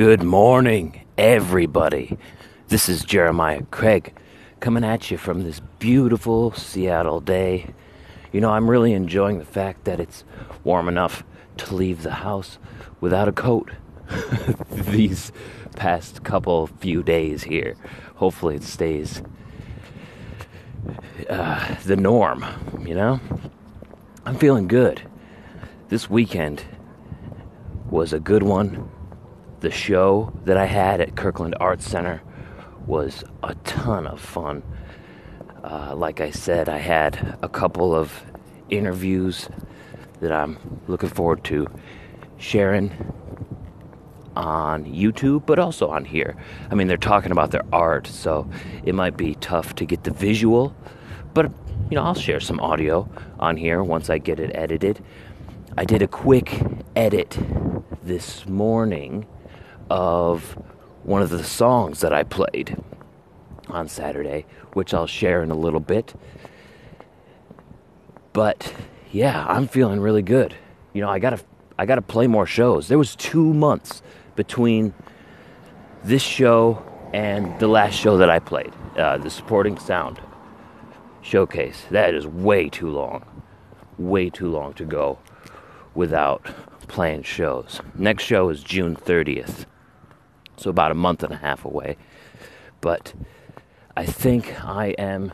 Good morning, everybody. This is Jeremiah Craig coming at you from this beautiful Seattle day. You know, I'm really enjoying the fact that it's warm enough to leave the house without a coat these past couple few days here. Hopefully, it stays uh, the norm, you know? I'm feeling good. This weekend was a good one. The show that I had at Kirkland Arts Center was a ton of fun. Uh, like I said, I had a couple of interviews that I'm looking forward to sharing on YouTube, but also on here. I mean, they're talking about their art, so it might be tough to get the visual, but you know, I'll share some audio on here once I get it edited. I did a quick edit this morning of one of the songs that I played on Saturday, which I'll share in a little bit. But yeah, I'm feeling really good. You know, I gotta I gotta play more shows. There was two months between this show and the last show that I played, uh, the supporting sound showcase. That is way too long, way too long to go without playing shows. Next show is June 30th, so about a month and a half away. But I think I am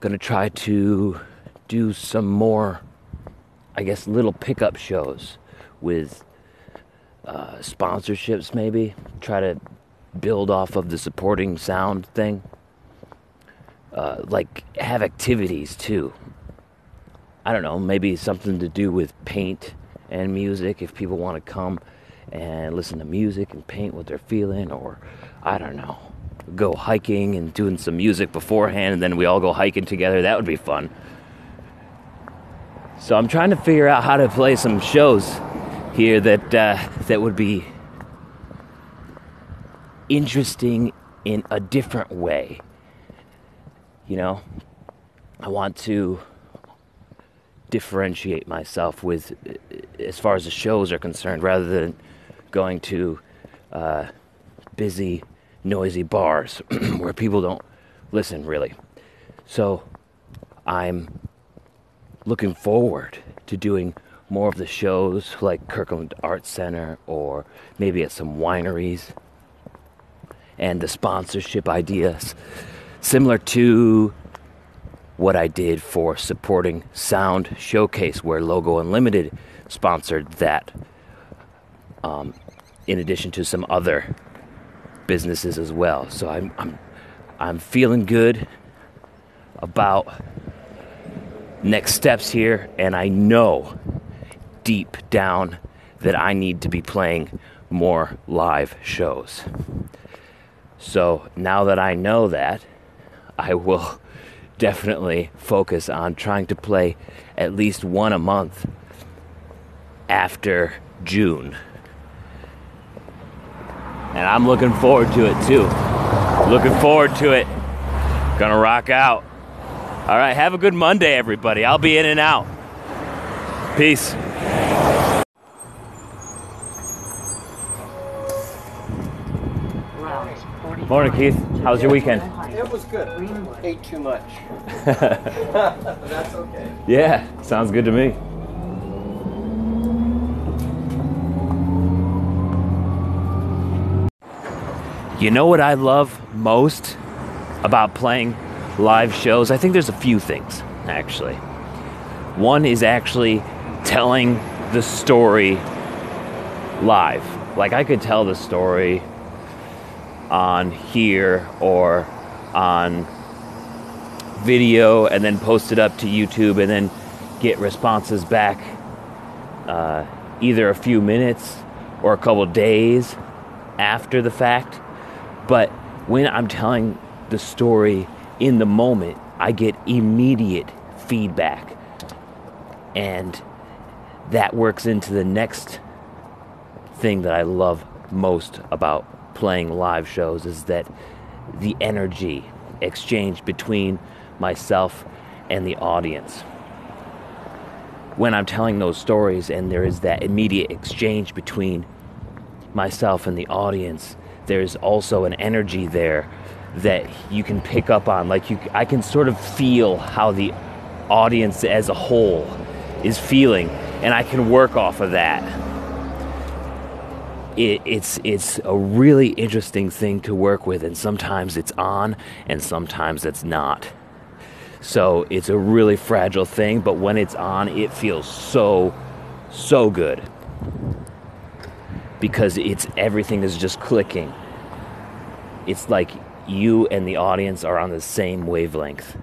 gonna try to do some more, I guess, little pickup shows with uh, sponsorships, maybe. Try to build off of the supporting sound thing. Uh, like, have activities too. I don't know, maybe something to do with paint and music if people want to come and listen to music and paint what they're feeling, or I don't know, go hiking and doing some music beforehand, and then we all go hiking together. That would be fun. So I'm trying to figure out how to play some shows here that uh, that would be interesting in a different way. You know, I want to differentiate myself with as far as the shows are concerned rather than going to uh, busy noisy bars where people don't listen really. So i'm looking forward to doing more of the shows like kirkland Art center or maybe at some wineries. And the sponsorship ideas similar to what I did for supporting Sound Showcase, where Logo Unlimited sponsored that, um, in addition to some other businesses as well. So I'm, I'm, I'm feeling good about next steps here, and I know deep down that I need to be playing more live shows. So now that I know that, I will definitely focus on trying to play at least one a month after June. And I'm looking forward to it too. Looking forward to it. Gonna rock out. All right, have a good Monday, everybody. I'll be in and out. Peace. Morning, Keith. How was your weekend? It was good. Ate too much. That's okay. Yeah, sounds good to me. You know what I love most about playing live shows? I think there's a few things, actually. One is actually telling the story live. Like, I could tell the story on here or on video and then post it up to YouTube and then get responses back uh, either a few minutes or a couple days after the fact. But when I'm telling the story in the moment, I get immediate feedback. And that works into the next thing that I love most about playing live shows is that the energy exchange between myself and the audience. When I'm telling those stories and there is that immediate exchange between myself and the audience, there's also an energy there that you can pick up on. Like you, I can sort of feel how the audience as a whole is feeling, and I can work off of that. It, it's it's a really interesting thing to work with, and sometimes it's on, and sometimes it's not. So it's a really fragile thing, but when it's on, it feels so so good because it's everything is just clicking. It's like you and the audience are on the same wavelength.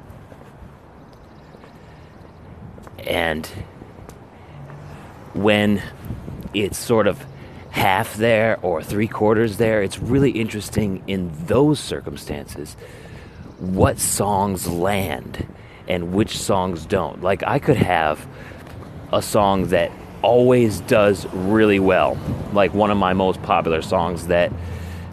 And when it's sort of half there or three quarters there, it's really interesting in those circumstances what songs land and which songs don't. Like, I could have a song that always does really well, like one of my most popular songs that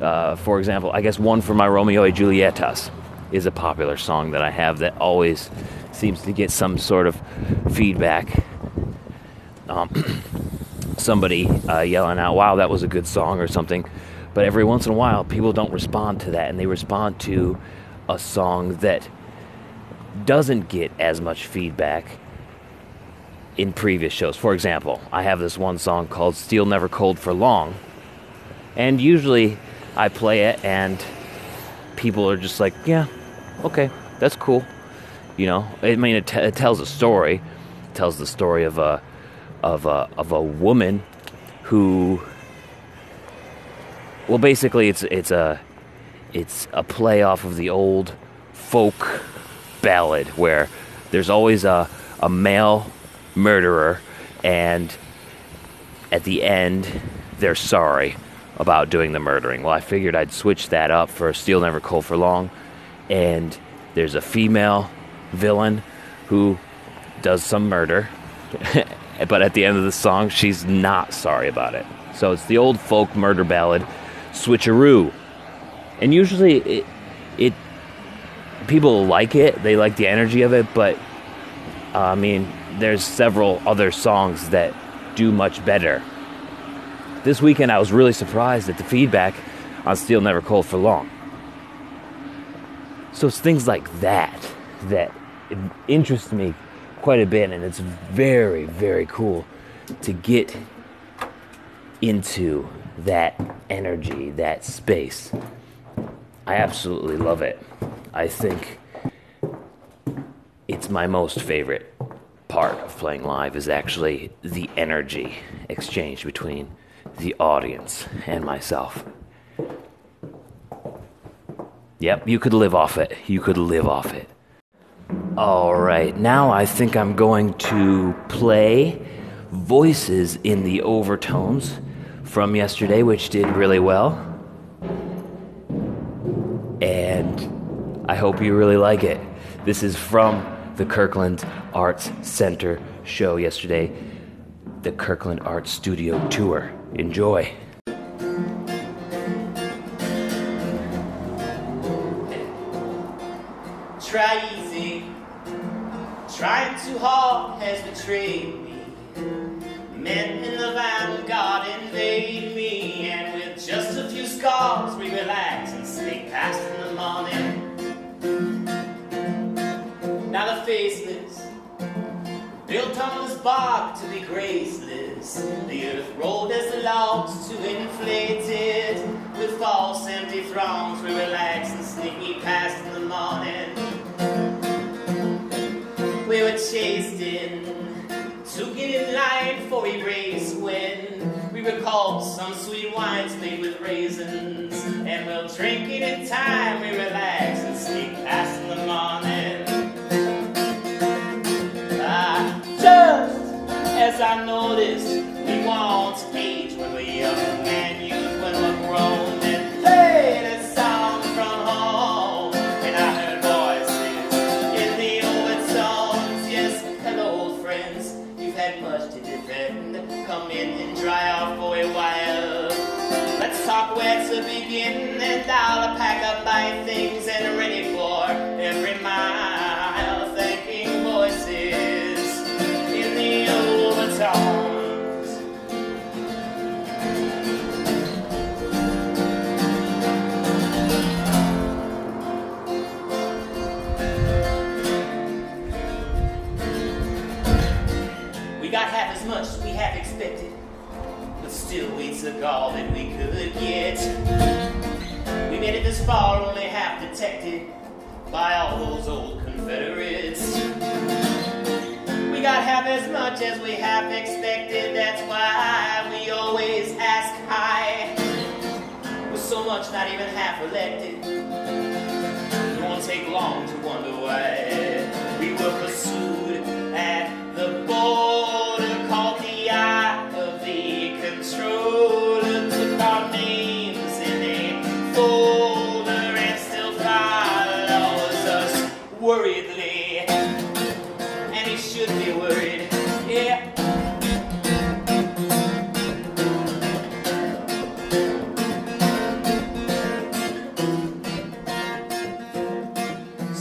uh, for example, I guess one for my Romeo y Julietas is a popular song that I have that always seems to get some sort of feedback. Um, somebody uh, yelling out, wow, that was a good song or something. But every once in a while, people don't respond to that, and they respond to a song that doesn't get as much feedback in previous shows. For example, I have this one song called Steel Never Cold for Long, and usually I play it and people are just like, yeah, okay, that's cool. You know, I mean, it, t- it tells a story. It tells the story of a of a of a woman who, well, basically, it's it's a it's a play off of the old folk ballad where there's always a a male murderer and at the end they're sorry about doing the murdering. Well, I figured I'd switch that up for Steel Never Cold for Long. And there's a female villain who does some murder. but at the end of the song, she's not sorry about it. So it's the old folk murder ballad, Switcheroo. And usually it, it people like it, they like the energy of it, but uh, I mean, there's several other songs that do much better this weekend I was really surprised at the feedback on Steel Never Cold for Long. So it's things like that that interest me quite a bit, and it's very, very cool to get into that energy, that space. I absolutely love it. I think it's my most favorite part of playing live is actually the energy exchange between the audience and myself. Yep, you could live off it. You could live off it. All right, now I think I'm going to play Voices in the Overtones from yesterday, which did really well. And I hope you really like it. This is from the Kirkland Arts Center show yesterday, the Kirkland Arts Studio Tour. Enjoy. Try easy. Trying too hard has betrayed me. Men in the vanguard invade me, and with just a few scars, we relax bark to be graceless. The earth rolled as logs to inflate it. With false empty throngs, we relax and sneak past in the morning. We were chased in, to get in line for a race when we recalled some sweet wines made with raisins. And we'll drink it in time, we relax where to begin, and I'll pack up my things and ready much not even half elected, it won't take long to wonder why. We were pursued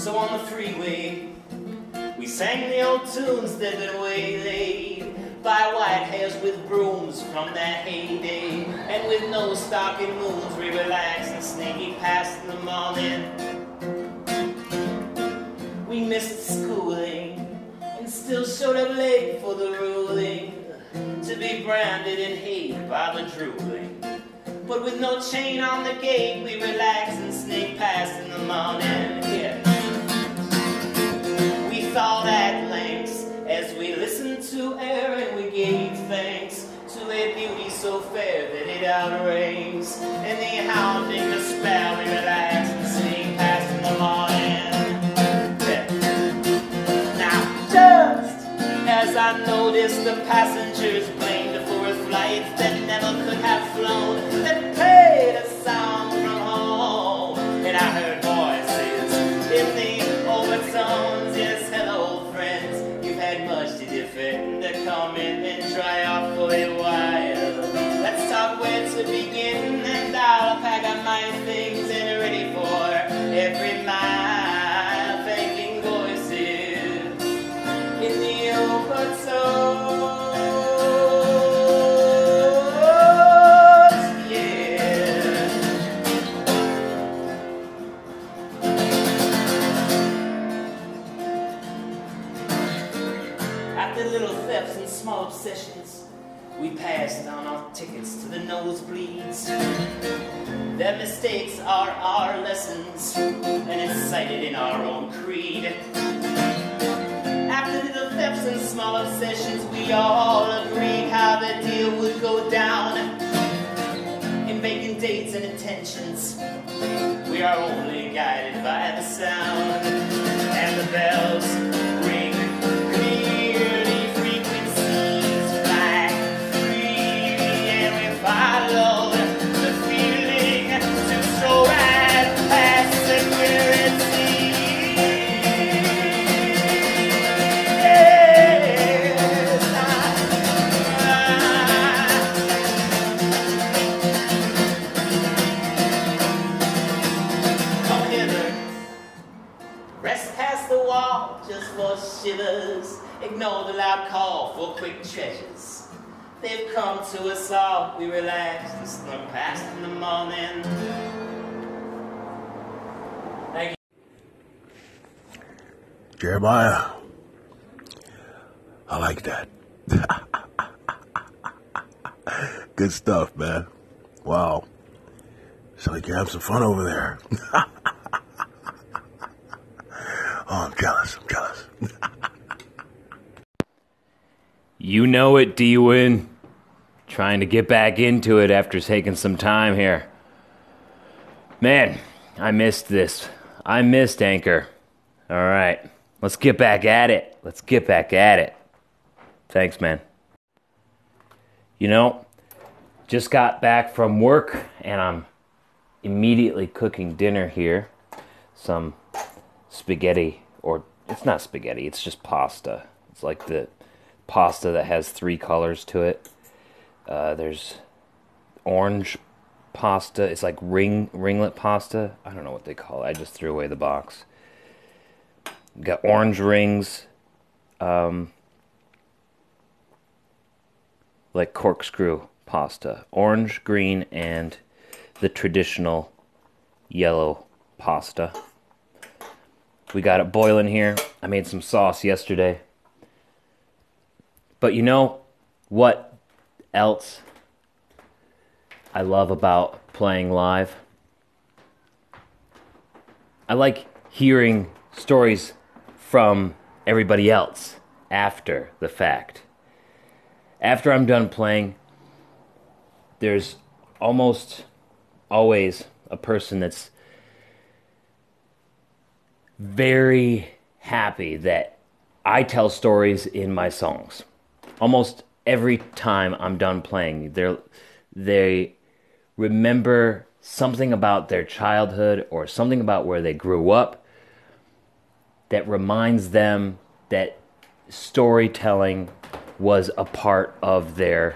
So on the freeway, we sang the old tunes that been waylaid by white hairs with brooms from that heyday. And with no stocking moons, we relaxed and sneaky past in the morning. We missed schooling and still showed up late for the ruling to be branded and hated by the drooling. But with no chain on the gate, we relax and sneak past in the morning. Yeah. We at lengths as we listened to air and we gave thanks to a beauty so fair that it outranks. And the hounding despair, we relax and sneak past the morning. Now, just as I noticed the passengers blamed for a flight that never could have flown, mistakes are our lessons, and it's cited in our own creed. After little thefts and small obsessions, we all agreed how the deal would go down. In making dates and intentions, we are only guided by the sound. And the bells treasures. They've come to us all. We relax and slump past in the morning. Thank you. Jeremiah, I like that. Good stuff, man. Wow. So like you have some fun over there. oh, I'm jealous. I'm jealous. You know it, D-Win. Trying to get back into it after taking some time here. Man, I missed this. I missed Anchor. All right, let's get back at it. Let's get back at it. Thanks, man. You know, just got back from work and I'm immediately cooking dinner here. Some spaghetti, or it's not spaghetti, it's just pasta. It's like the pasta that has three colors to it. Uh, there's orange pasta. It's like ring ringlet pasta. I don't know what they call it. I just threw away the box. Got orange rings, um, like corkscrew pasta. Orange, green, and the traditional yellow pasta. We got it boiling here. I made some sauce yesterday. But you know what else I love about playing live. I like hearing stories from everybody else after the fact. After I'm done playing, there's almost always a person that's very happy that I tell stories in my songs. Almost every time I'm done playing, they they remember something about their childhood or something about where they grew up that reminds them that storytelling was a part of their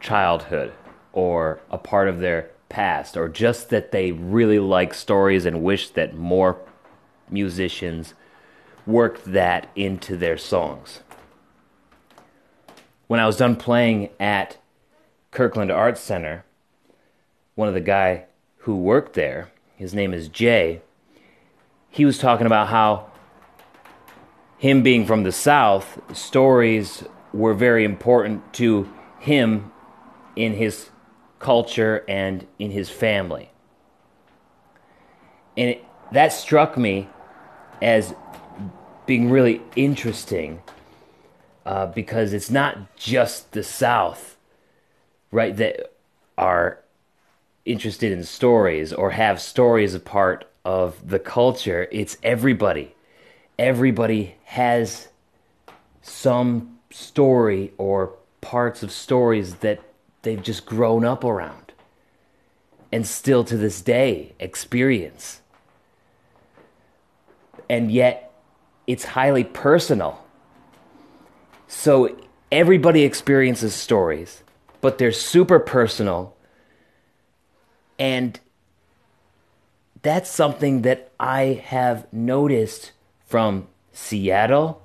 childhood or a part of their past or just that they really like stories and wish that more musicians worked that into their songs. When I was done playing at Kirkland Arts Center, one of the guy who worked there, his name is Jay, he was talking about how him being from the South, stories were very important to him in his culture and in his family. And it, that struck me as being really interesting uh, because it's not just the South, right, that are interested in stories or have stories a part of the culture. It's everybody. Everybody has some story or parts of stories that they've just grown up around and still to this day experience. And yet, it's highly personal. So, everybody experiences stories, but they're super personal. And that's something that I have noticed from Seattle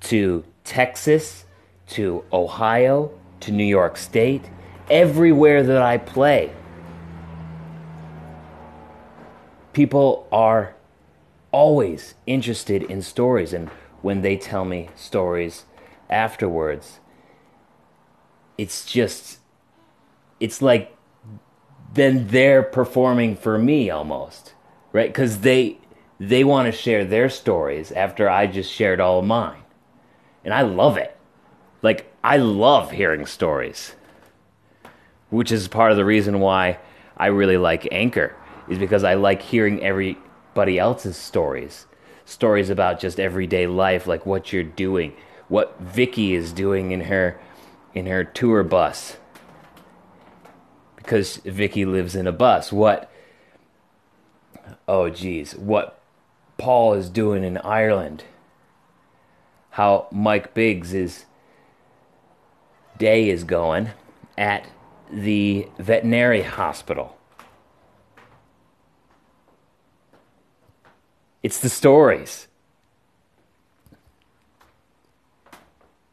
to Texas to Ohio to New York State everywhere that I play. People are always interested in stories, and when they tell me stories afterwards, it's just, it's like then they're performing for me almost, right? Because they they want to share their stories after I just shared all of mine, and I love it. Like I love hearing stories which is part of the reason why I really like Anchor, is because I like hearing everybody else's stories. Stories about just everyday life, like what you're doing, what Vicky is doing in her in her tour bus. Because Vicky lives in a bus. What oh geez, what Paul is doing in Ireland. How Mike Biggs' is day is going at the veterinary hospital. It's the stories.